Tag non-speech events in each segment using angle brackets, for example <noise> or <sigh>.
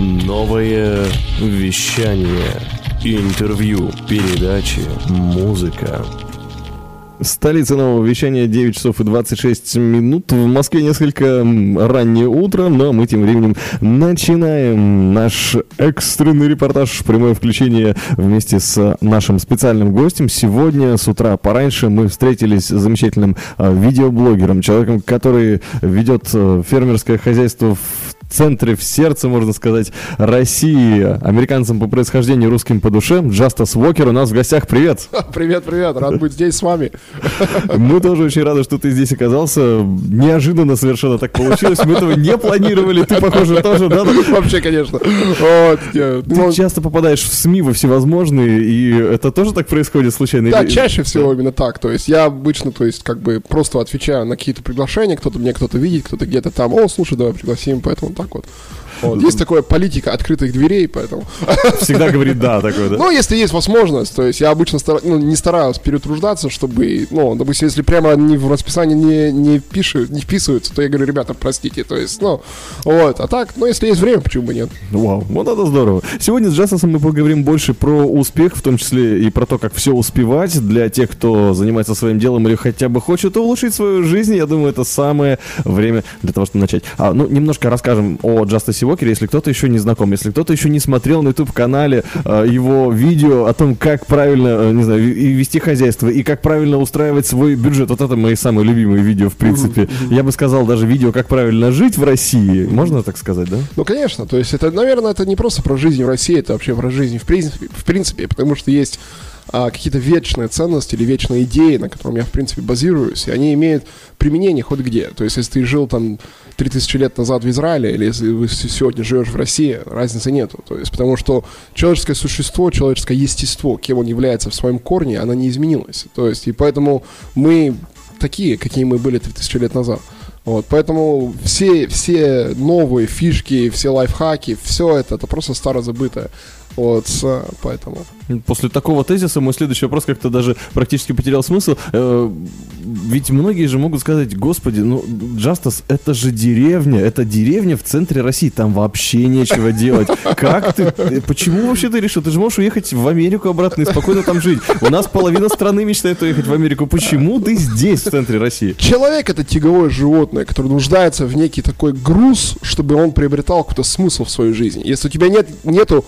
Новое вещание. Интервью, передачи, музыка. Столица нового вещания 9 часов и 26 минут. В Москве несколько раннее утро, но мы тем временем начинаем наш экстренный репортаж, прямое включение вместе с нашим специальным гостем. Сегодня с утра пораньше мы встретились с замечательным а, видеоблогером, человеком, который ведет а, фермерское хозяйство в центре, в сердце, можно сказать, России, американцам по происхождению, русским по душе, Джастас Уокер у нас в гостях. Привет! <laughs> Привет, привет, рад быть здесь с вами. <laughs> Мы тоже очень рады, что ты здесь оказался. Неожиданно совершенно так получилось, мы этого не планировали, ты, похоже, тоже, да? <laughs> Вообще, конечно. Ты ну... часто попадаешь в СМИ во всевозможные, и это тоже так происходит случайно? Да, чаще всего именно так, то есть я обычно, то есть как бы просто отвечаю на какие-то приглашения, кто-то мне кто-то видит, кто-то где-то там, о, слушай, давай пригласим, поэтому так вот. Вот. Есть такая политика открытых дверей, поэтому... Всегда говорит «да» такой, да? Ну, если есть возможность, то есть я обычно стар... ну, не стараюсь перетруждаться, чтобы, ну, допустим, если прямо они в расписание не, не, пишут, не вписываются, то я говорю, ребята, простите, то есть, ну, вот, а так, ну, если есть время, почему бы нет? Вау, вот это здорово. Сегодня с Джастасом мы поговорим больше про успех, в том числе и про то, как все успевать для тех, кто занимается своим делом или хотя бы хочет улучшить свою жизнь. Я думаю, это самое время для того, чтобы начать. А, ну, немножко расскажем о Джастасе Уокере, если кто-то еще не знаком, если кто-то еще не смотрел на YouTube-канале э, его видео о том, как правильно, э, не знаю, и вести хозяйство, и как правильно устраивать свой бюджет. Вот это мои самые любимые видео, в принципе. Я бы сказал, даже видео, как правильно жить в России. Можно так сказать, да? Ну, конечно. То есть это, наверное, это не просто про жизнь в России, это вообще про жизнь в принципе, в принципе потому что есть а, какие-то вечные ценности или вечные идеи, на котором я, в принципе, базируюсь, и они имеют применение хоть где. То есть, если ты жил там 3000 лет назад в Израиле, или если вы сегодня живешь в России, разницы нету. То есть, потому что человеческое существо, человеческое естество, кем он является в своем корне, оно не изменилось. То есть, и поэтому мы такие, какие мы были 3000 лет назад. Вот, поэтому все, все новые фишки, все лайфхаки, все это, это просто старозабытое. Вот, поэтому. После такого тезиса мой следующий вопрос как-то даже практически потерял смысл. Э, ведь многие же могут сказать, господи, ну, Джастас, это же деревня, это деревня в центре России, там вообще нечего делать. Как ты, почему вообще ты решил? Ты же можешь уехать в Америку обратно и спокойно там жить. У нас половина страны мечтает уехать в Америку. Почему ты здесь, в центре России? Человек это тяговое животное, которое нуждается в некий такой груз, чтобы он приобретал какой-то смысл в своей жизни. Если у тебя нет, нету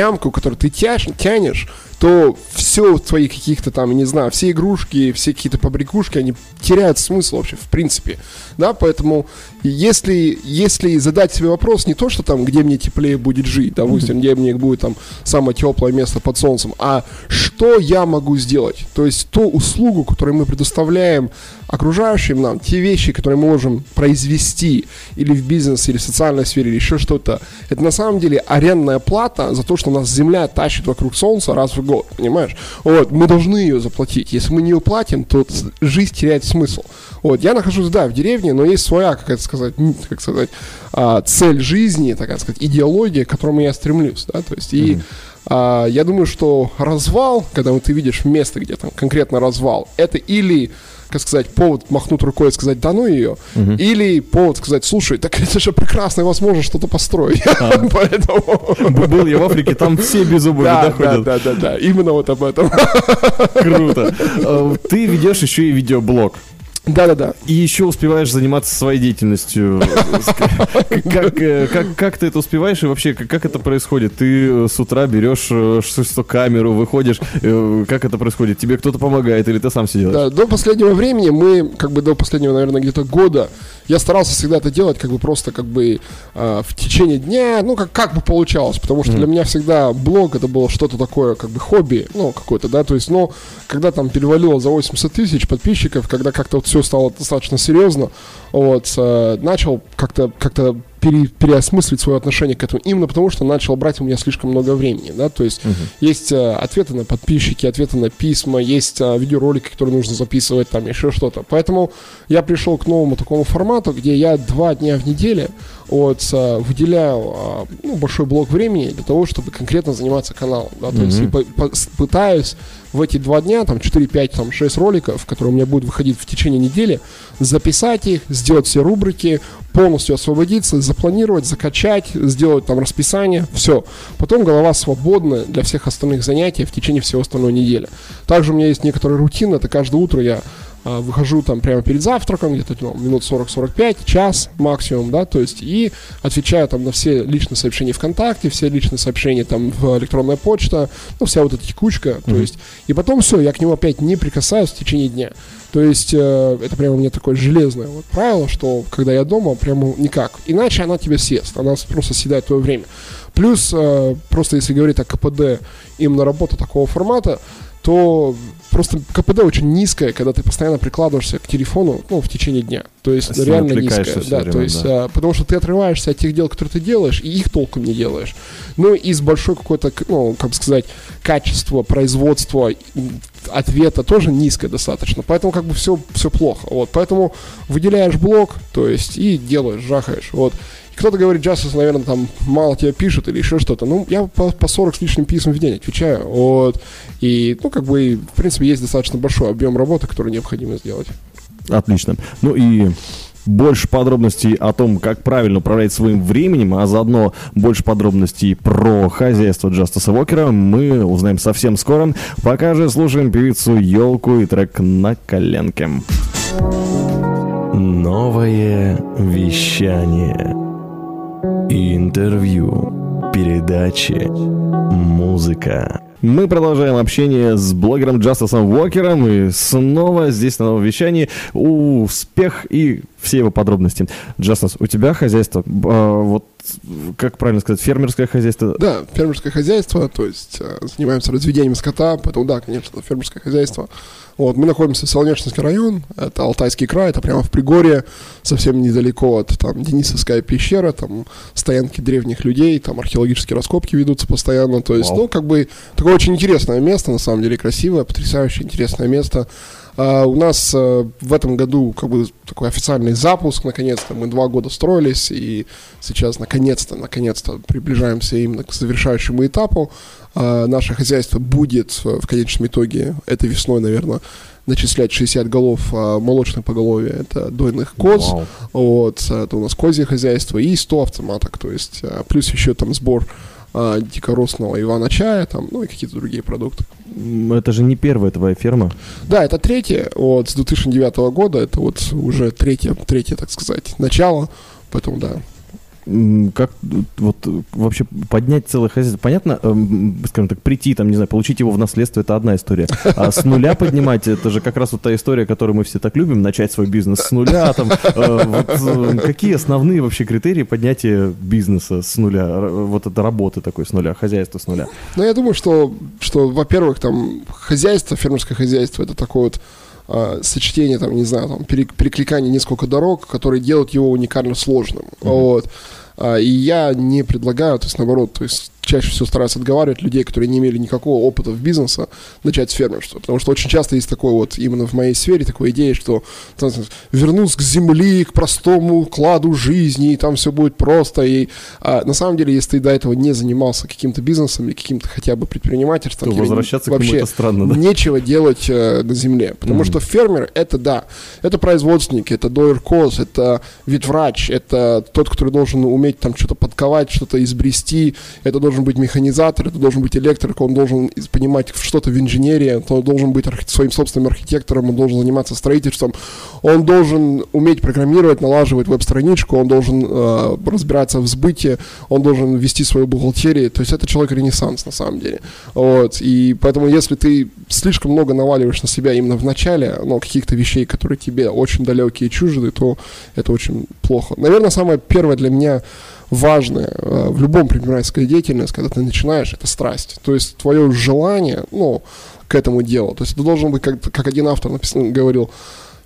лямку, которую ты тянешь, тянешь то все твои каких-то там, не знаю, все игрушки, все какие-то побрякушки, они теряют смысл вообще, в принципе. Да, поэтому если, если задать себе вопрос не то, что там, где мне теплее будет жить, допустим, где мне будет там самое теплое место под солнцем, а что я могу сделать? То есть ту услугу, которую мы предоставляем окружающим нам, те вещи, которые мы можем произвести или в бизнесе, или в социальной сфере, или еще что-то, это на самом деле арендная плата за то, что нас Земля тащит вокруг Солнца раз в год, понимаешь? Вот, мы должны ее заплатить. Если мы не уплатим, то жизнь теряет смысл. Вот, я нахожусь, да, в деревне, но есть своя, как это сказать, как сказать, а, цель жизни, так сказать, идеология, к которому я стремлюсь, да, то есть, и а, я думаю, что развал, когда вот ты видишь место, где там конкретно развал, это или как сказать, повод махнуть рукой и сказать, да ну ее, угу. или повод сказать, слушай, так это же прекрасно, возможно что-то построить. А. <laughs> Поэтому... Был я в Африке, там все без обуви да, да, да, да, да, именно вот об этом. Круто. А, ты ведешь еще и видеоблог. Да-да-да. И еще успеваешь заниматься своей деятельностью. <laughs> Как, э, как, как ты это успеваешь и вообще как, как это происходит? Ты э, с утра берешь э, что камеру, выходишь, как это происходит? Тебе кто-то помогает или ты сам сидишь? Да, до последнего времени мы, как бы до последнего, наверное, где-то года, я старался всегда это делать как бы просто как бы э, в течение дня, ну как, как бы получалось, потому что mm-hmm. для меня всегда блог это было что-то такое как бы хобби, ну какое-то, да, то есть, но когда там перевалило за 80 тысяч подписчиков, когда как-то вот все стало достаточно серьезно, вот, э, начал как-то как-то пере, переосмыслить свое отношение к этому, именно потому что начал брать у меня слишком много времени, да, то есть uh-huh. есть э, ответы на подписчики, ответы на письма, есть э, видеоролики, которые нужно записывать, там еще что-то, поэтому я пришел к новому такому формату, где я два дня в неделю вот, а, выделяю а, ну, большой блок времени для того, чтобы конкретно заниматься каналом. Да, то mm-hmm. есть по, по, пытаюсь в эти два дня, там 4, 5, там 6 роликов, которые у меня будут выходить в течение недели, записать их, сделать все рубрики, полностью освободиться, запланировать, закачать, сделать там расписание, все. Потом голова свободна для всех остальных занятий в течение всего остальной недели. Также у меня есть некоторая рутина, это каждое утро я выхожу там прямо перед завтраком, где-то ну, минут 40-45, час максимум, да, то есть и отвечаю там на все личные сообщения ВКонтакте, все личные сообщения там в электронная почта, ну, вся вот эта текучка, mm-hmm. то есть, и потом все, я к нему опять не прикасаюсь в течение дня. То есть э, это прямо у меня такое железное вот правило, что когда я дома, прямо никак. Иначе она тебя съест, она просто съедает твое время. Плюс, э, просто если говорить о КПД, именно работа такого формата, то просто КПД очень низкое, когда ты постоянно прикладываешься к телефону, ну, в течение дня. То есть Если реально низкое. Да, время, то есть, да. А, потому что ты отрываешься от тех дел, которые ты делаешь, и их толком не делаешь. Ну, и с большой какой-то, ну, как сказать, качество производства ответа тоже низкое достаточно. Поэтому как бы все, все плохо. Вот. Поэтому выделяешь блок, то есть, и делаешь, жахаешь. Вот. Кто-то говорит, Justice, наверное, там мало тебя пишет или еще что-то. Ну, я по, по 40 с лишним писем в день отвечаю. Вот. И, ну, как бы, в принципе, есть достаточно большой объем работы, который необходимо сделать. Отлично. Ну и больше подробностей о том, как правильно управлять своим временем, а заодно больше подробностей про хозяйство Джастаса Уокера мы узнаем совсем скоро. Пока же слушаем певицу Елку и трек «На коленке». Новое вещание. Интервью, передачи, музыка. Мы продолжаем общение с блогером Джастасом Уокером и снова здесь на новом вещании успех и все его подробности. Джастас, у тебя хозяйство, а, вот как правильно сказать, фермерское хозяйство? Да, фермерское хозяйство, то есть а, занимаемся разведением скота, поэтому да, конечно, фермерское хозяйство. Вот, мы находимся в Солнечный район, это Алтайский край, это прямо в Пригорье, совсем недалеко от там Денисовская пещера, там стоянки древних людей, там археологические раскопки ведутся постоянно, то есть, Вау. ну, как бы, такое очень интересное место, на самом деле, красивое, потрясающее, интересное место. Uh, у нас uh, в этом году как бы такой официальный запуск, наконец-то мы два года строились и сейчас наконец-то, наконец-то приближаемся именно к завершающему этапу. Uh, наше хозяйство будет в конечном итоге этой весной, наверное, начислять 60 голов а, молочных поголовья, это дойных коз, wow. вот, это у нас козье хозяйство и 100 автоматок, то есть а, плюс еще там сбор а, дикоросного Ивана чая, там, ну и какие-то другие продукты. Это же не первая твоя ферма? Да, это третья, вот, с 2009 года, это вот уже третья, третья, так сказать, начало, поэтому да как вот вообще поднять целое хозяйство? Понятно, эм, скажем так, прийти, там, не знаю, получить его в наследство, это одна история. А с нуля поднимать, это же как раз вот та история, которую мы все так любим, начать свой бизнес с нуля. Там, э, вот, э, какие основные вообще критерии поднятия бизнеса с нуля, вот это работы такой с нуля, хозяйства с нуля? Ну, я думаю, что, что во-первых, там, хозяйство, фермерское хозяйство, это такое вот э, сочетение, там, не знаю, там, перекликание несколько дорог, которые делают его уникально сложным. Mm-hmm. Вот. А, и я не предлагаю, то есть наоборот, то есть чаще всего стараюсь отговаривать людей, которые не имели никакого опыта в бизнесе, начать с фермерства. Потому что очень часто есть такое вот, именно в моей сфере, такая идея, что там, вернусь к земле, к простому кладу жизни, и там все будет просто. И а, на самом деле, если ты до этого не занимался каким-то бизнесом или каким-то хотя бы предпринимательством, то возвращаться вообще к странно, да? нечего делать э, на земле. Потому mm-hmm. что фермер это да, это производственник, это дойер коз, это ветврач, это тот, который должен уметь там что-то подковать, что-то избрести, это должен быть механизатор, это должен быть электрик, он должен понимать что-то в инженерии, он должен быть архи- своим собственным архитектором, он должен заниматься строительством, он должен уметь программировать, налаживать веб-страничку, он должен э, разбираться в сбыте, он должен вести свою бухгалтерию, то есть это человек-ренессанс на самом деле. Вот, и поэтому если ты слишком много наваливаешь на себя именно в начале, ну, каких-то вещей, которые тебе очень далекие и чужды, то это очень плохо. Наверное, самое первое для меня важное э, в любом предпринимательской деятельности, когда ты начинаешь, это страсть. То есть твое желание, ну, к этому делу. То есть это должен быть, как, как один автор написал, говорил,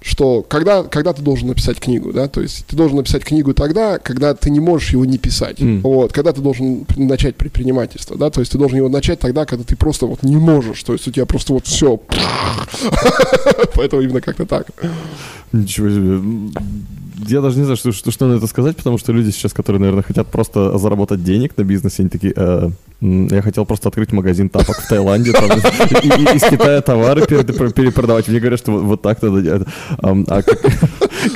что когда, когда ты должен написать книгу, да, то есть ты должен написать книгу тогда, когда ты не можешь его не писать, Mm. вот, когда ты должен начать предпринимательство, да, то есть ты должен его начать тогда, когда ты просто вот не можешь, то есть у тебя просто вот все, <laughs> поэтому именно как-то так. Ничего себе. Я даже не знаю, что, что, что на это сказать, потому что люди сейчас, которые, наверное, хотят просто заработать денег на бизнесе, они такие, «Э, я хотел просто открыть магазин тапок в Таиланде, там, и, и- из Китая товары пере- перепродавать. Мне говорят, что вот, вот так надо делать. А как-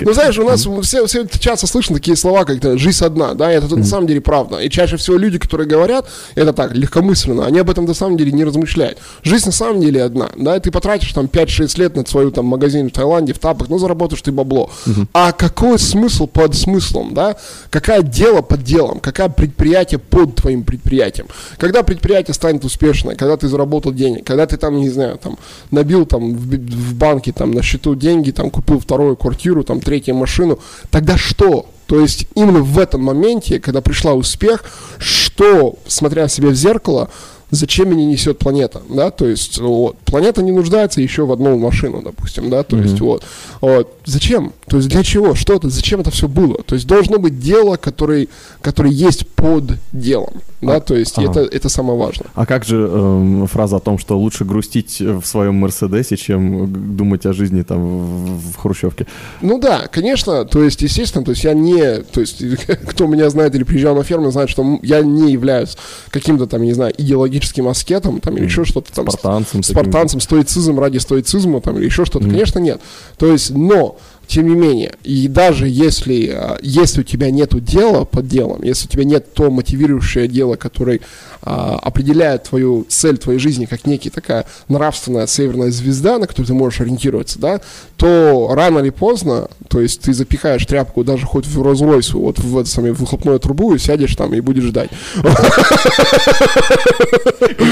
Ну, знаешь, у нас все, все часто слышно такие слова, как то «жизнь одна», да, это на самом деле правда. И чаще всего люди, которые говорят, это так, легкомысленно, они об этом на самом деле не размышляют. Жизнь на самом деле одна, да, и ты потратишь там 5-6 лет на свою там магазин в Таиланде, в тапах, ну, заработаешь ты бабло. А какой смысл под смыслом, да? Какое дело под делом? Какое предприятие под твоим предприятием? Когда предприятие станет успешное, когда ты заработал денег, когда ты там, не знаю, там, набил там в банке там на счету деньги, там, купил вторую квартиру, там, третью машину, тогда что? То есть именно в этом моменте, когда пришла успех, что, смотря себе в зеркало, зачем мне несет планета, да, то есть вот, планета не нуждается еще в одну машину, допустим, да, то есть вот, вот, зачем, то есть для чего, что это, зачем это все было, то есть должно быть дело, который, который есть под делом, да, А, то есть это, это самое важное. А как же эм, фраза о том, что лучше грустить в своем Мерседесе, чем думать о жизни там в, в Хрущевке? Ну да, конечно, то есть, естественно, то есть я не, то есть, <laughs> кто меня знает или приезжал на ферму, знает, что я не являюсь каким-то там, не знаю, идеологическим аскетом там или еще что-то там. Спартанцем. спартанцем, стоицизм ради стоицизма там или еще что-то. Конечно, нет. То есть, но тем не менее, и даже если, а, если у тебя нет дела под делом, если у тебя нет то мотивирующее дело, которое а, определяет твою цель твоей жизни как некий такая нравственная северная звезда, на которую ты можешь ориентироваться, да, то рано или поздно, то есть ты запихаешь тряпку даже хоть в Rolls-Royce, вот в эту самую выхлопную трубу и сядешь там и будешь ждать.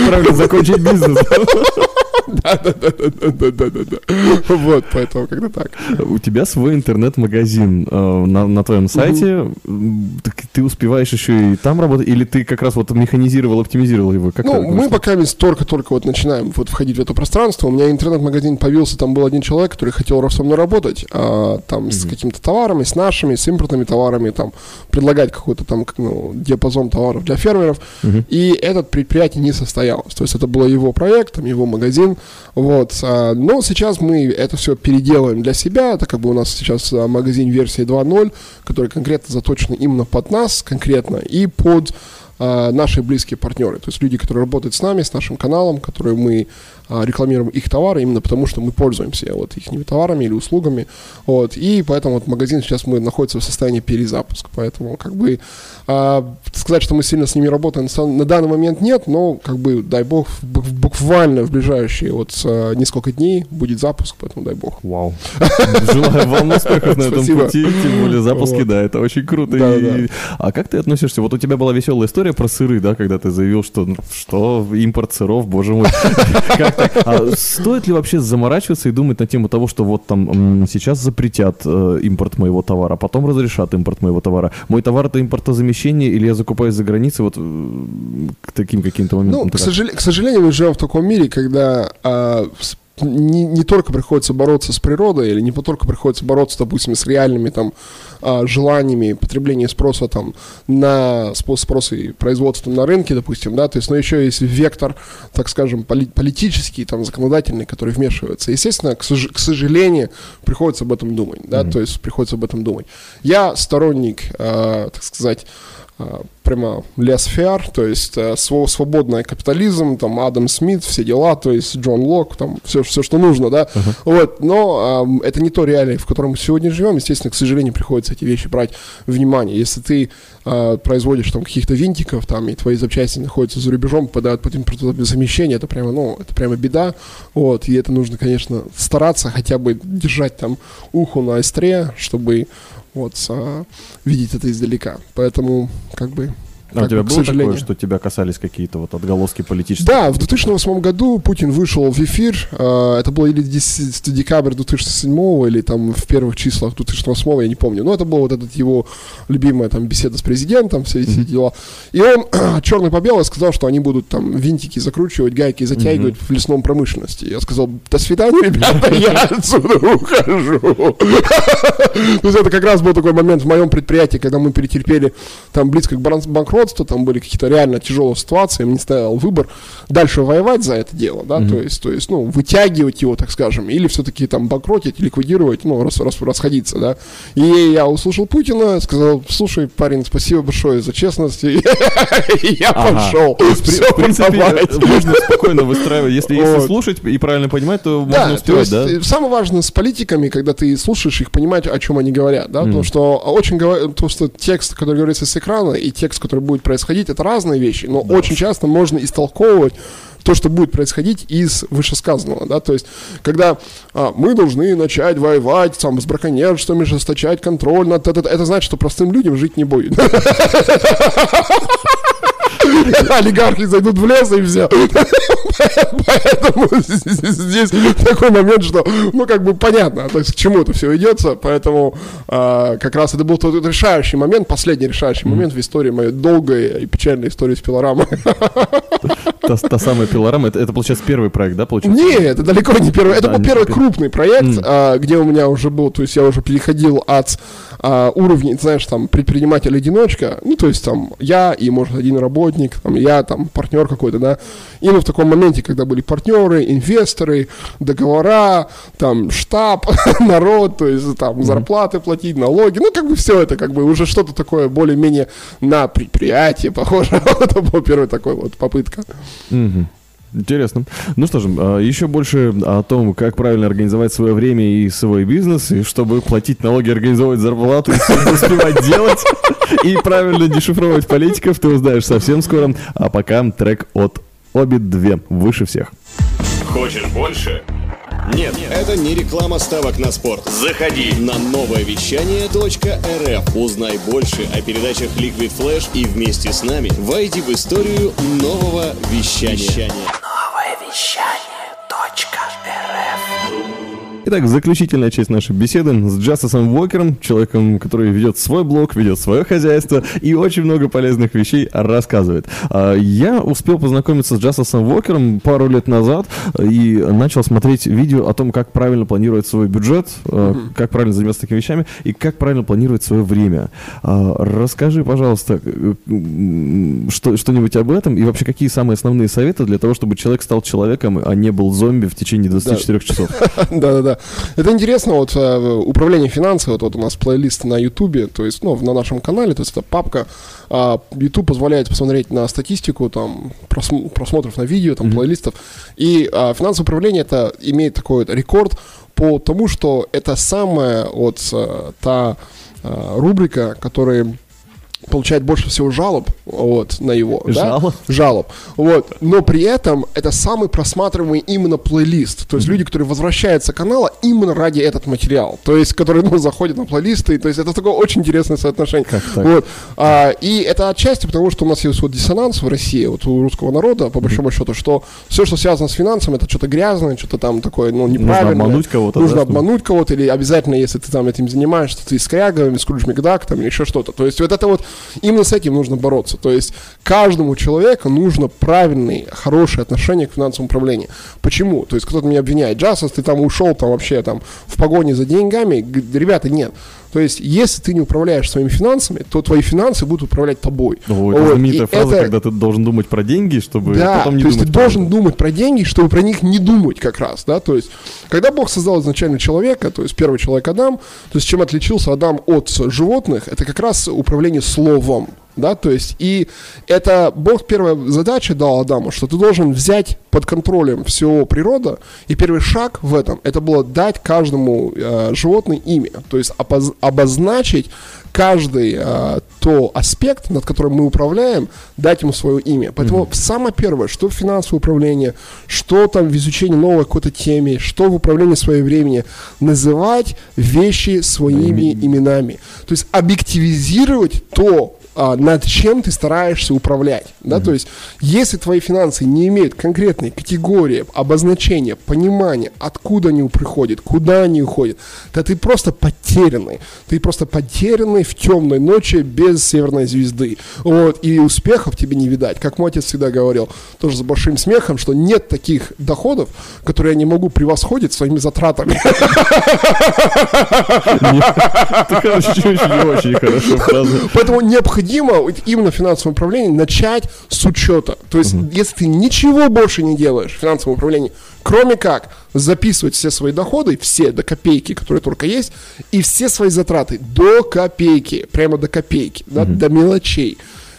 Правильно закончить бизнес. Да-да-да-да-да-да-да. Вот, поэтому как-то так. У тебя свой интернет-магазин э, на, на твоем сайте. Так ты успеваешь еще и там работать? Или ты как раз вот механизировал, оптимизировал его? Как Ну, мы пока только-только вот начинаем вот входить в это пространство. У меня интернет-магазин появился, там был один человек, который хотел со мной работать, а, там с какими-то товарами, с нашими, с импортными товарами, там предлагать какой-то там ну, диапазон товаров для фермеров. И этот предприятие не состоялось. То есть это был его проект, там, его магазин. Вот. а, Но сейчас мы это все переделаем для себя. Это как бы у нас сейчас а, магазин версии 2.0, который конкретно заточен именно под нас, конкретно, и под а, наши близкие партнеры. То есть люди, которые работают с нами, с нашим каналом, которые мы рекламируем их товары именно потому, что мы пользуемся вот их товарами или услугами. Вот. И поэтому вот магазин сейчас мы находится в состоянии перезапуска. Поэтому как бы а, сказать, что мы сильно с ними работаем, на данный момент нет, но как бы дай бог буквально в ближайшие вот а, несколько дней будет запуск, поэтому дай бог. Вау. Желаю вам успехов на этом пути, тем более запуски, да, это очень круто. А как ты относишься? Вот у тебя была веселая история про сыры, да, когда ты заявил, что ну, что импорт сыров, боже мой. <laughs> Как? А стоит ли вообще заморачиваться и думать на тему того, что вот там сейчас запретят э, импорт моего товара, а потом разрешат импорт моего товара? Мой товар это импортозамещение или я закупаюсь за границей вот э, к таким каким-то моментам? Ну, к, сожале- к сожалению, мы живем в таком мире, когда с- не, не только приходится бороться с природой, или не только приходится бороться, допустим, с реальными там а, желаниями потребления спроса там на спо- спроса и производством на рынке, допустим, да, то есть, но еще есть вектор, так скажем, поли- политический, там, законодательный, который вмешивается. Естественно, к, сож- к сожалению, приходится об этом думать, да, то есть приходится об этом думать. Я сторонник, а, так сказать, прямо лес-фиар, то есть э, сво- свободный капитализм, там Адам Смит, все дела, то есть Джон Лок, там все, все что нужно, да, вот, но ам, это не то реалии, в котором мы сегодня живем, естественно, к сожалению, приходится эти вещи брать внимание, если ты а, производишь там каких-то винтиков, там, и твои запчасти находятся за рубежом, попадают под импортозамещение, это прямо, ну, это прямо беда, вот, и это нужно, конечно, стараться хотя бы держать там ухо на остре, чтобы вот а, видеть это издалека, поэтому как бы А у тебя было такое, что тебя касались какие-то вот отголоски политические? Да, в 2008 году Путин вышел в эфир, э, это было или 10 декабря 2007 или там в первых числах 2008, я не помню, но это была вот этот его любимая там беседа с президентом, все эти mm-hmm. дела. И он <clears throat> черный по белому сказал, что они будут там винтики закручивать, гайки затягивать mm-hmm. в лесном промышленности. Я сказал, до свидания, ребята, я <laughs> отсюда ухожу. <laughs> То есть это как раз был такой момент в моем предприятии, когда мы перетерпели там близко к банкротству, там были какие-то реально тяжелые ситуации, мне стоял выбор дальше воевать за это дело, да, то есть, то есть, ну, вытягивать его, так скажем, или все-таки там банкротить, ликвидировать, ну, рас, рас, расходиться, да. И я услышал Путина, сказал, слушай, парень, спасибо большое за честность, <laughs> я пошел. В принципе, можно спокойно выстраивать, если слушать и правильно понимать, то можно успевать, да? Самое важное с политиками, когда ты слушаешь их, понимать, о чем они говорят, да, потому что очень то, что текст, который говорится с экрана, и текст, который будет происходить, это разные вещи, но очень часто можно истолковывать то, что будет происходить из вышесказанного, да, то есть, когда а, мы должны начать воевать там, с браконьерством, ожесточать контроль над это, это значит, что простым людям жить не будет. <laughs> <laughs> олигархи зайдут в лес и все. <laughs> Поэтому здесь такой момент, что, ну, как бы понятно, то есть к чему это все идется, поэтому а, как раз это был тот решающий момент, последний решающий момент в истории моей долгой и печальной истории с пилорамой. Та, та самая пилорама, это, это, получается, первый проект, да, получается? Нет, это далеко не первый. Это был первый крупный проект, а, где у меня уже был, то есть я уже переходил от а, уровней, знаешь, там, предприниматель-одиночка, ну, то есть там я и, может, один работник, там, я, там, партнер какой-то, да, и мы в таком моменте, когда были партнеры, инвесторы, договора, там, штаб, <laughs> народ, то есть там зарплаты платить, налоги, ну, как бы все это, как бы уже что-то такое более-менее на предприятие похоже. <laughs> это была первая такой вот попытка. Интересно. Ну что же, а, еще больше о том, как правильно организовать свое время и свой бизнес, и чтобы платить налоги, организовывать зарплату, и успевать делать, и правильно дешифровать политиков, ты узнаешь совсем скоро. А пока трек от Обид 2 выше всех. Хочешь больше? Нет, это не реклама ставок на спорт. Заходи на новое вещание .рф. Узнай больше о передачах Liquid Flash и вместе с нами войди в историю нового вещания. Новое вещание. Итак, заключительная часть нашей беседы с Джастасом Уокером, человеком, который ведет свой блог, ведет свое хозяйство и очень много полезных вещей рассказывает. А, я успел познакомиться с Джастасом Уокером пару лет назад и начал смотреть видео о том, как правильно планировать свой бюджет, mm-hmm. как правильно заниматься такими вещами и как правильно планировать свое время. А, расскажи, пожалуйста, что, что-нибудь об этом и вообще какие самые основные советы для того, чтобы человек стал человеком, а не был зомби в течение 24 часов. <laughs> Да-да-да. Это интересно, вот э, управление финансами, вот, вот у нас плейлист на Ютубе, то есть, ну, на нашем канале, то есть это папка, а, YouTube позволяет посмотреть на статистику, там, просмотров на видео, там, mm-hmm. плейлистов, и а, финансовое управление это имеет такой вот рекорд по тому, что это самая вот э, та а, рубрика, которая получает больше всего жалоб вот, на его. Жалоб? Да? Жалоб. Вот. Но при этом это самый просматриваемый именно плейлист. То есть mm-hmm. люди, которые возвращаются к каналу именно ради этот материал. То есть, которые ну, заходят на плейлисты. То есть это такое очень интересное соотношение. Как так? Вот. А, и это отчасти потому, что у нас есть вот диссонанс в России, вот у русского народа, по большому mm-hmm. счету, что все, что связано с финансами, это что-то грязное, что-то там такое, ну, неправильное. Нужно обмануть кого-то. Нужно да, обмануть кого-то, или обязательно, если ты там этим занимаешься, ты с кряговыми, Скрудж Макдак, там, или еще что-то. То есть вот это вот Именно с этим нужно бороться. То есть каждому человеку нужно правильное, хорошее отношение к финансовому управлению. Почему? То есть кто-то меня обвиняет, Джасус, ты там ушел там вообще там в погоне за деньгами. Ребята, нет. То есть, если ты не управляешь своими финансами, то твои финансы будут управлять тобой. О, вот. это знаменитая фраза, это... когда ты должен думать про деньги, чтобы да, потом не то есть ты должен думать про деньги, чтобы про них не думать как раз, да, то есть, когда Бог создал изначально человека, то есть первый человек Адам, то есть чем отличился Адам от животных, это как раз управление словом, да, то есть, и это Бог первая задача дал Адаму, что ты должен взять под контролем всего природа, и первый шаг в этом, это было дать каждому э, животное имя, то есть опоз- обозначить каждый э, то аспект, над которым мы управляем, дать ему свое имя. Поэтому mm-hmm. самое первое, что в финансовое управление, что там в изучении новой какой-то теме, что в управлении своего времени, называть вещи своими mm-hmm. именами. То есть объективизировать то, над чем ты стараешься управлять. Да? Mm-hmm. То есть, если твои финансы не имеют конкретной категории, обозначения, понимания, откуда они приходят, куда они уходят, то ты просто потерянный. Ты просто потерянный в темной ночи без северной звезды. Вот, и успехов тебе не видать. Как мой отец всегда говорил, тоже с большим смехом, что нет таких доходов, которые я не могу превосходить своими затратами. Поэтому необходимо необходимо именно в финансовом управлении начать с учета. То есть, угу. если ты ничего больше не делаешь в финансовом управлении, кроме как записывать все свои доходы, все до копейки, которые только есть, и все свои затраты до копейки, прямо до копейки, да, угу. до мелочей.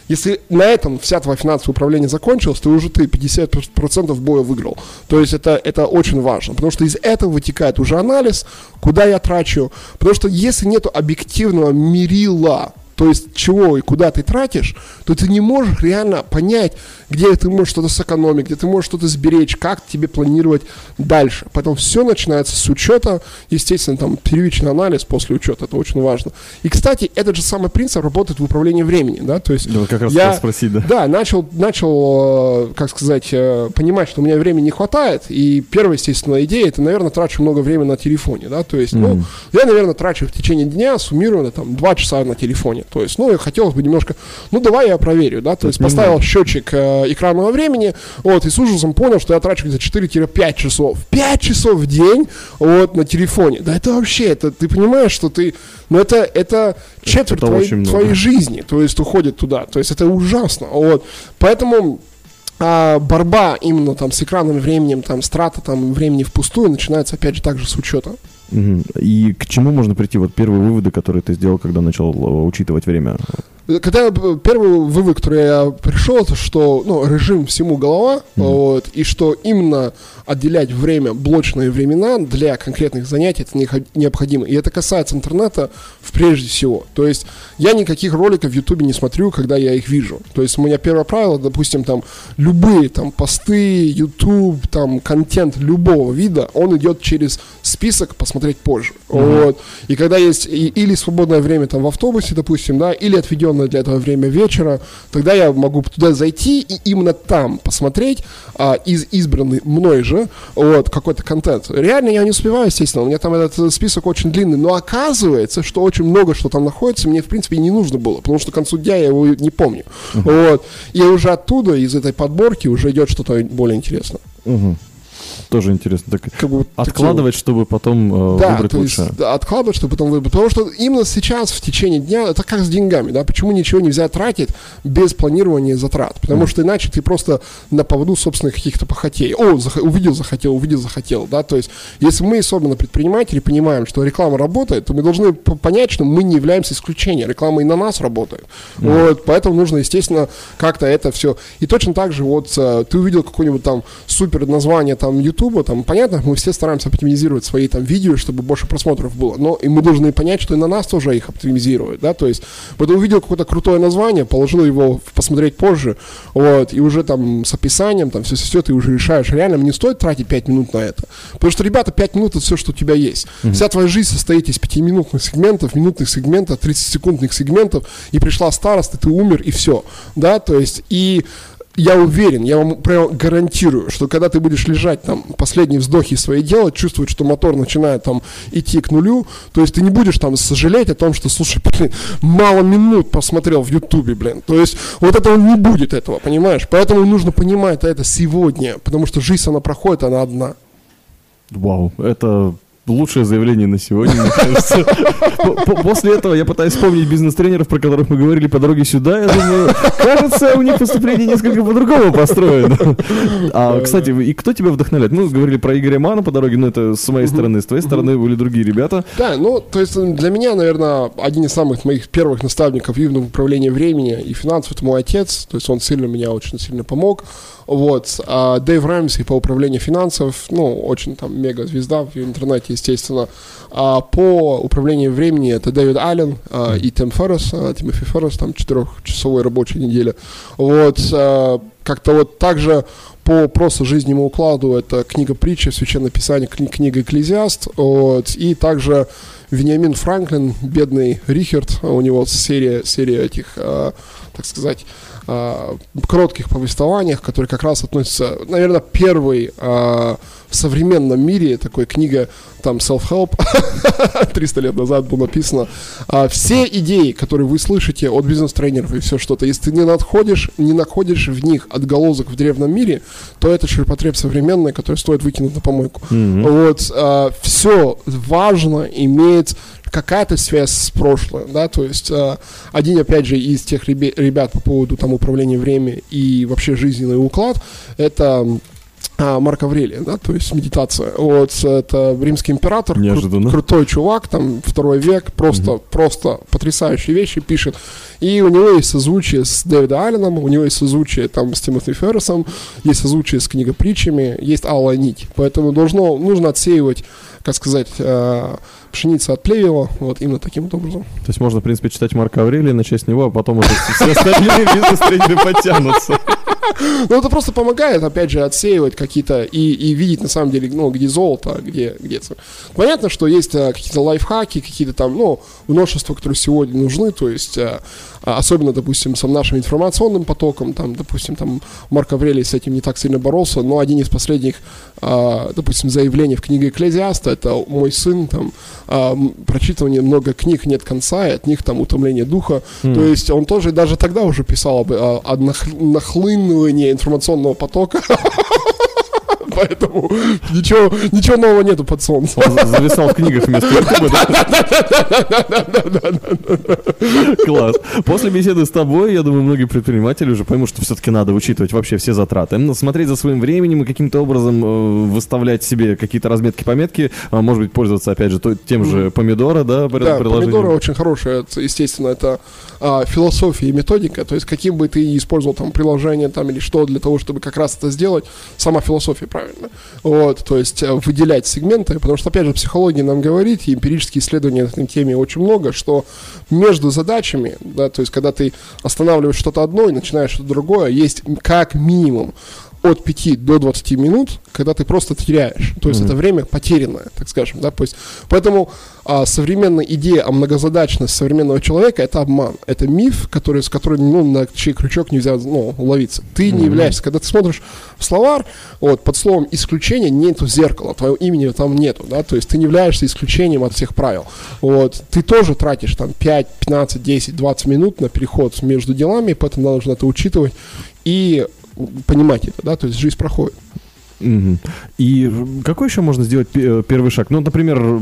Если на этом вся твоя финансовое управление закончилось, то уже ты 50% боя выиграл. То есть это, это очень важно, потому что из этого вытекает уже анализ, куда я трачу. Потому что если нет объективного мерила то есть чего и куда ты тратишь, то ты не можешь реально понять, где ты можешь что-то сэкономить, где ты можешь что-то сберечь, как тебе планировать дальше. Поэтому все начинается с учета, естественно, там первичный анализ после учета, это очень важно. И, кстати, этот же самый принцип работает в управлении времени, да, то есть да, как раз я, спросить, да. Да, начал, начал, э, как сказать, э, понимать, что у меня времени не хватает, и первая, естественно, идея, это, наверное, трачу много времени на телефоне, да, то есть, mm. ну, я, наверное, трачу в течение дня суммированно там 2 часа на телефоне, то есть, ну, хотелось бы немножко, ну, давай я проверю, да, то есть поставил счетчик э, экранного времени, вот, и с ужасом понял, что я трачу где-то 4-5 часов. 5 часов в день, вот, на телефоне. Да это вообще, это, ты понимаешь, что ты, ну, это, это четверть это твоей, твоей жизни, то есть уходит туда, то есть это ужасно, вот. Поэтому а борьба именно там с экранным временем, там, страта там времени впустую начинается опять же также с учета. И к чему можно прийти? Вот первые выводы, которые ты сделал, когда начал э, учитывать время. Когда первый вывод, который я пришел, это что ну, режим всему голова, mm-hmm. вот, и что именно отделять время, блочные времена для конкретных занятий, это необходимо. И это касается интернета в прежде всего. То есть я никаких роликов в Ютубе не смотрю, когда я их вижу. То есть у меня первое правило, допустим, там любые там посты, Ютуб, там контент любого вида, он идет через список посмотреть позже. Mm-hmm. Вот. И когда есть и, или свободное время там в автобусе, допустим, да, или отведен отведенное для этого время вечера, тогда я могу туда зайти и именно там посмотреть а, из избранный мной же вот, какой-то контент. Реально я не успеваю, естественно, у меня там этот список очень длинный, но оказывается, что очень много что там находится, мне в принципе не нужно было, потому что к концу дня я его не помню. Uh-huh. Вот. И уже оттуда, из этой подборки, уже идет что-то более интересное. Uh-huh. Тоже интересно. Так как бы, откладывать, такие... чтобы потом э, да, выбрать то лучше. Есть, да, откладывать, чтобы потом выбрать. Потому что именно сейчас, в течение дня, это как с деньгами, да, почему ничего нельзя тратить без планирования затрат? Потому mm. что иначе ты просто на поводу собственных каких-то похотей. О, зах- увидел, захотел, увидел, захотел, да, то есть если мы, особенно предприниматели, понимаем, что реклама работает, то мы должны понять, что мы не являемся исключением. Реклама и на нас работает. Mm. Вот, поэтому нужно, естественно, как-то это все. И точно так же, вот, э, ты увидел какое-нибудь там супер название там Ютуба, там, понятно, мы все стараемся оптимизировать свои там видео, чтобы больше просмотров было, но и мы должны понять, что и на нас тоже их оптимизируют, да, то есть вот увидел какое-то крутое название, положил его посмотреть позже, вот, и уже там с описанием, там, все-все, ты уже решаешь, реально мне стоит тратить 5 минут на это, потому что, ребята, 5 минут это все, что у тебя есть, mm-hmm. вся твоя жизнь состоит из 5-минутных сегментов, минутных сегментов, 30-секундных сегментов, и пришла старость, и ты умер, и все, да, то есть, и я уверен, я вам прямо гарантирую, что когда ты будешь лежать там, последние вздохи свои делать, чувствовать, что мотор начинает там идти к нулю, то есть ты не будешь там сожалеть о том, что, слушай, блин, мало минут посмотрел в Ютубе, блин. То есть вот этого не будет этого, понимаешь? Поэтому нужно понимать это сегодня, потому что жизнь, она проходит, она одна. Вау, это лучшее заявление на сегодня, мне кажется. После этого я пытаюсь вспомнить бизнес-тренеров, про которых мы говорили по дороге сюда. Я думаю, кажется, у них поступление несколько по-другому построено. А, кстати, и кто тебя вдохновляет? Мы говорили про Игоря Мана по дороге, но это с моей стороны. С твоей стороны были другие ребята. Да, ну, то есть для меня, наверное, один из самых моих первых наставников именно в управлении времени и финансов, это мой отец. То есть он сильно меня очень сильно помог. Вот. А Дэйв Рэмси по управлению финансов, ну, очень там мега звезда в интернете, естественно. А по управлению времени это Дэвид Аллен а, и Тим Феррес, а, Тимофи Феррес, там четырехчасовой рабочей неделя. Вот. А, как-то вот также по просто жизненному укладу это книга притчи, священное писание, кни, книга Экклезиаст, вот, и также Вениамин Франклин, бедный Рихард, у него серия, серия этих, э, так сказать, э, коротких повествованиях, которые как раз относятся, наверное, первый э, в современном мире такой книга там self-help <laughs> 300 лет назад было написано а, все идеи, которые вы слышите от бизнес-тренеров и все что-то, если ты не находишь, не находишь в них отголосок в древнем мире, то это ширпотреб современный, который стоит выкинуть на помойку. Mm-hmm. Вот а, все важно иметь какая-то связь с прошлым, да, то есть э, один, опять же, из тех ребят по поводу там управления временем и вообще жизненный уклад, это а, Марк Аврелия, да, то есть медитация. Вот это римский император, кру- крутой чувак, там второй век, просто, угу. просто потрясающие вещи пишет. И у него есть созвучие с Дэвидом Алленом, у него есть созвучие там с Тимоти Феррисом, есть созвучие с книгопритчами, есть алая нить. Поэтому должно, нужно отсеивать, как сказать, э, пшеница от плевела, вот именно таким вот образом. То есть можно, в принципе, читать Марка Аврелия, начать с него, а потом уже все остальные <laughs> бизнес-тренеры подтянутся. Ну, это просто помогает, опять же, отсеивать какие-то и, и видеть, на самом деле, ну, где золото, а где, где Понятно, что есть а, какие-то лайфхаки, какие-то там, ну, множество, которые сегодня нужны, то есть а, а, особенно, допустим, с нашим информационным потоком, там, допустим, там Марк Аврелий с этим не так сильно боролся, но один из последних, допустим, заявлений в книге Экклезиаста, это мой сын, там, а, прочитывание много книг нет конца, и от них там утомление духа, mm. то есть он тоже даже тогда уже писал об, о нахлынывании информационного потока, <laughs> поэтому ничего, ничего нового нету под солнцем. Он зависал в книгах вместо Ютуба, Класс. После беседы с тобой, я думаю, многие предприниматели уже поймут, что все-таки надо учитывать вообще все затраты. Смотреть за своим временем и каким-то образом э, выставлять себе какие-то разметки, пометки, а, может быть, пользоваться, опять же, тем же помидора, да, Да, помидоры очень хорошие, естественно, это а, философия и методика, то есть каким бы ты использовал там приложение там или что для того, чтобы как раз это сделать, сама философия правильно. Вот, то есть э, выделять сегменты, потому что, опять же, психология нам говорит, и эмпирические исследования на этой теме очень много, что между задачами, да, то есть когда ты останавливаешь что-то одно и начинаешь что-то другое, есть как минимум от 5 до 20 минут, когда ты просто теряешь. То есть mm-hmm. это время потерянное, так скажем, да, то есть, поэтому а, современная идея о многозадачности современного человека это обман, это миф, который, с которым, ну, на чей крючок нельзя, ну, ловиться. Ты mm-hmm. не являешься, когда ты смотришь в словарь, вот, под словом исключение нету зеркала, твоего имени там нету, да, то есть ты не являешься исключением от всех правил. Вот, ты тоже тратишь там 5, 15, 10, 20 минут на переход между делами, поэтому нужно это учитывать. И понимать это, да, то есть жизнь проходит. И какой еще можно сделать первый шаг? Ну, например,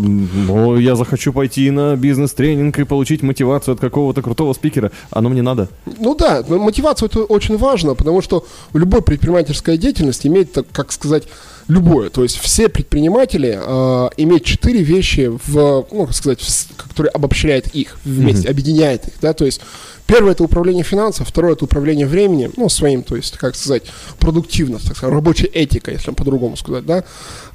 я захочу пойти на бизнес-тренинг и получить мотивацию от какого-то крутого спикера. Оно мне надо? Ну да, мотивация это очень важно, потому что любой предпринимательская деятельность имеет, как сказать, любое. То есть все предприниматели э, имеют четыре вещи, в, ну, как сказать, в, которые обобщают их вместе, mm-hmm. объединяет их. Да? То есть первое это управление финансов, второе это управление временем, ну, своим, то есть, как сказать, продуктивность, так сказать, рабочая этика, если по-другому сказать. Да?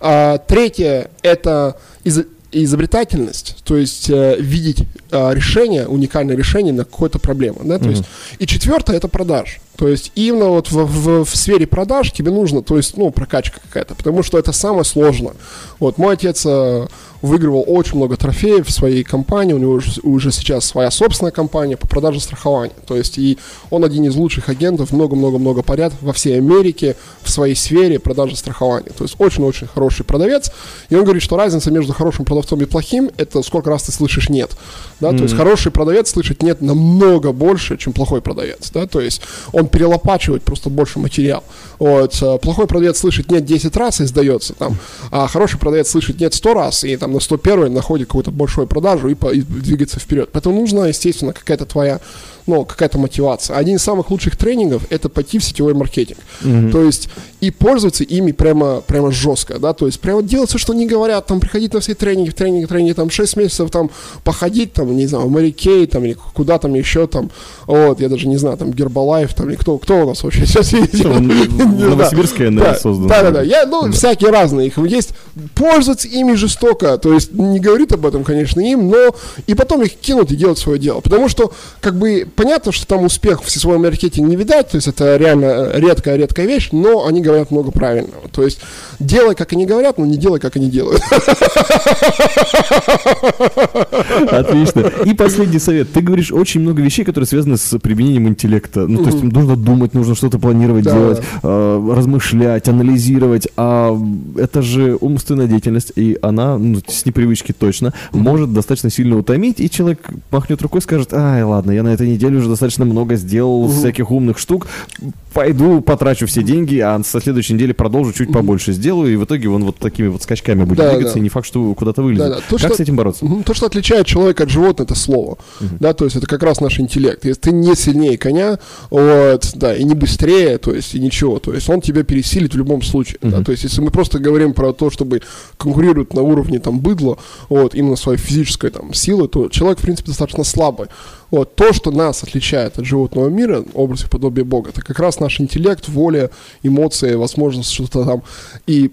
А, третье это из изобретательность, то есть э, видеть э, решение, уникальное решение на какую-то проблему, да, то mm-hmm. есть и четвертое это продаж, то есть именно вот в, в, в сфере продаж тебе нужно, то есть ну прокачка какая-то, потому что это самое сложное. Вот мой отец э, выигрывал очень много трофеев в своей компании, у него уже, уже сейчас своя собственная компания по продаже страхования. То есть и он один из лучших агентов, много-много-много поряд во всей Америке в своей сфере продажи страхования. То есть очень-очень хороший продавец. И он говорит, что разница между хорошим продавцом и плохим, это сколько раз ты слышишь «нет». Да? Mm-hmm. То есть хороший продавец слышит «нет» намного больше, чем плохой продавец. Да? То есть он перелопачивает просто больше материал. Вот. Э, плохой продавец слышит «нет» 10 раз и сдается там, а хороший продавец слышит «нет» 100 раз и там там на 101 находит какую-то большую продажу и, по, и двигаться вперед. Поэтому нужна, естественно, какая-то твоя ну, какая-то мотивация. Один из самых лучших тренингов это пойти в сетевой маркетинг. Mm-hmm. То есть и пользоваться ими прямо, прямо жестко, да, то есть прямо делать все, что они говорят, там, приходить на все тренинги, тренинги, тренинги, там, 6 месяцев, там, походить, там, не знаю, в Мэри Кей, там, или куда там еще, там, вот, я даже не знаю, там, Гербалайф, там, или кто, кто у нас вообще сейчас есть? <laughs> Новосибирская, наверное, создана. Да, да, да, я, ну, всякие разные их есть, пользоваться ими жестоко, то есть не говорит об этом, конечно, им, но и потом их кинут и делать свое дело, потому что, как бы, понятно, что там успех в сетевом маркетинге не видать, то есть это реально редкая-редкая вещь, но они говорят много правильного. То есть делай, как они говорят, но не делай, как они делают. Отлично. И последний совет. Ты говоришь очень много вещей, которые связаны с применением интеллекта. Ну, то есть нужно думать, нужно что-то планировать, да. делать, э, размышлять, анализировать. А это же умственная деятельность, и она, ну, с непривычки точно, может достаточно сильно утомить, и человек махнет рукой и скажет, ай, ладно, я на этой неделе уже достаточно много сделал угу. всяких умных штук, пойду потрачу все деньги, а со следующей недели продолжу чуть побольше сделаю, и в итоге он вот такими вот скачками будет да, двигаться, да. и не факт, что куда-то вылезет. Да, да. То, как что, с этим бороться? То, что отличает человека от животного, это слово. Угу. Да, то есть это как раз наш интеллект. Если ты не сильнее коня, вот, да, и не быстрее, то есть и ничего, то есть он тебя пересилит в любом случае. Угу. Да, то есть если мы просто говорим про то, чтобы конкурировать на уровне там быдла, вот, именно своей физической там силы, то человек, в принципе, достаточно слабый. Вот, то, что нас отличает от животного мира, образ и подобие Бога, это как раз наш интеллект, воля, эмоции, возможность что-то там и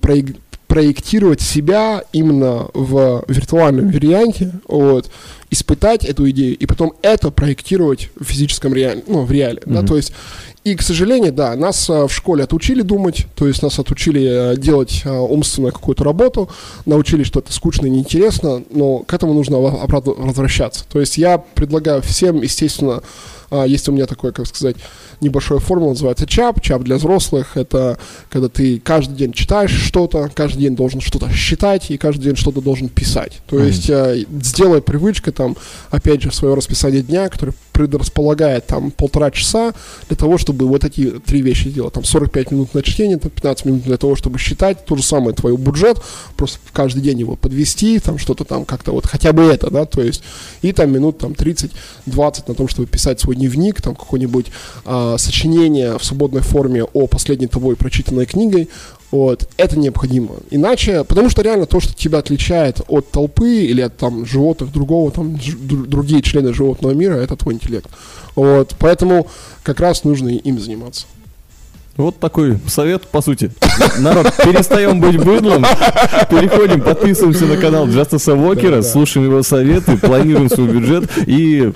проектировать себя именно в виртуальном варианте, вот, испытать эту идею и потом это проектировать в физическом реале, ну, в реале, mm-hmm. да, то есть и, к сожалению, да, нас а, в школе отучили думать, то есть нас отучили а, делать а, умственную какую-то работу, научили, что это скучно и неинтересно, но к этому нужно обратно возвращаться. То есть я предлагаю всем, естественно, есть у меня такой, как сказать, небольшая формула, называется ЧАП. ЧАП для взрослых – это когда ты каждый день читаешь что-то, каждый день должен что-то считать и каждый день что-то должен писать. То mm-hmm. есть э, сделай привычкой там, опять же, свое расписание дня, которое предрасполагает там полтора часа для того, чтобы вот эти три вещи делать. Там 45 минут на чтение, там 15 минут для того, чтобы считать. То же самое твой бюджет, просто каждый день его подвести, там что-то там как-то вот хотя бы это, да, то есть и там минут там 30-20 на том, чтобы писать свой дневник, там какой-нибудь а, сочинение в свободной форме о последней тобой прочитанной книгой, вот, это необходимо. Иначе, потому что реально то, что тебя отличает от толпы или от там животных другого, там другие члены животного мира, это твой интеллект. Вот, поэтому как раз нужно им заниматься. Вот такой совет, по сути. Народ, перестаем быть быдлом, переходим, подписываемся на канал да, да. слушаем его советы, планируем свой бюджет и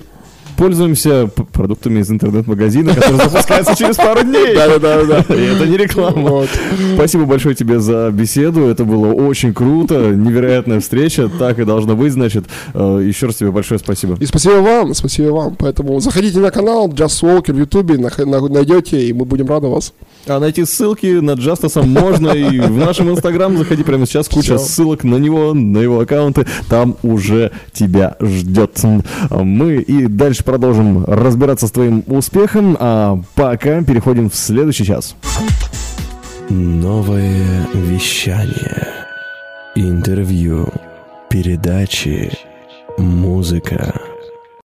пользуемся продуктами из интернет-магазина, которые запускаются через пару дней. Да-да-да. И это не реклама. Спасибо большое тебе за беседу. Это было очень круто. Невероятная встреча. Так и должно быть, значит. Э, еще раз тебе большое спасибо. И спасибо вам, спасибо вам. Поэтому заходите на канал Just Walker в Ютубе, найдете, и мы будем рады вас. А найти ссылки на Джастаса можно и в нашем инстаграм. Заходи прямо сейчас, куча Все. ссылок на него, на его аккаунты. Там уже тебя ждет. Мы и дальше продолжим разбираться с твоим успехом, а пока переходим в следующий час. Новое вещание. Интервью. Передачи. Музыка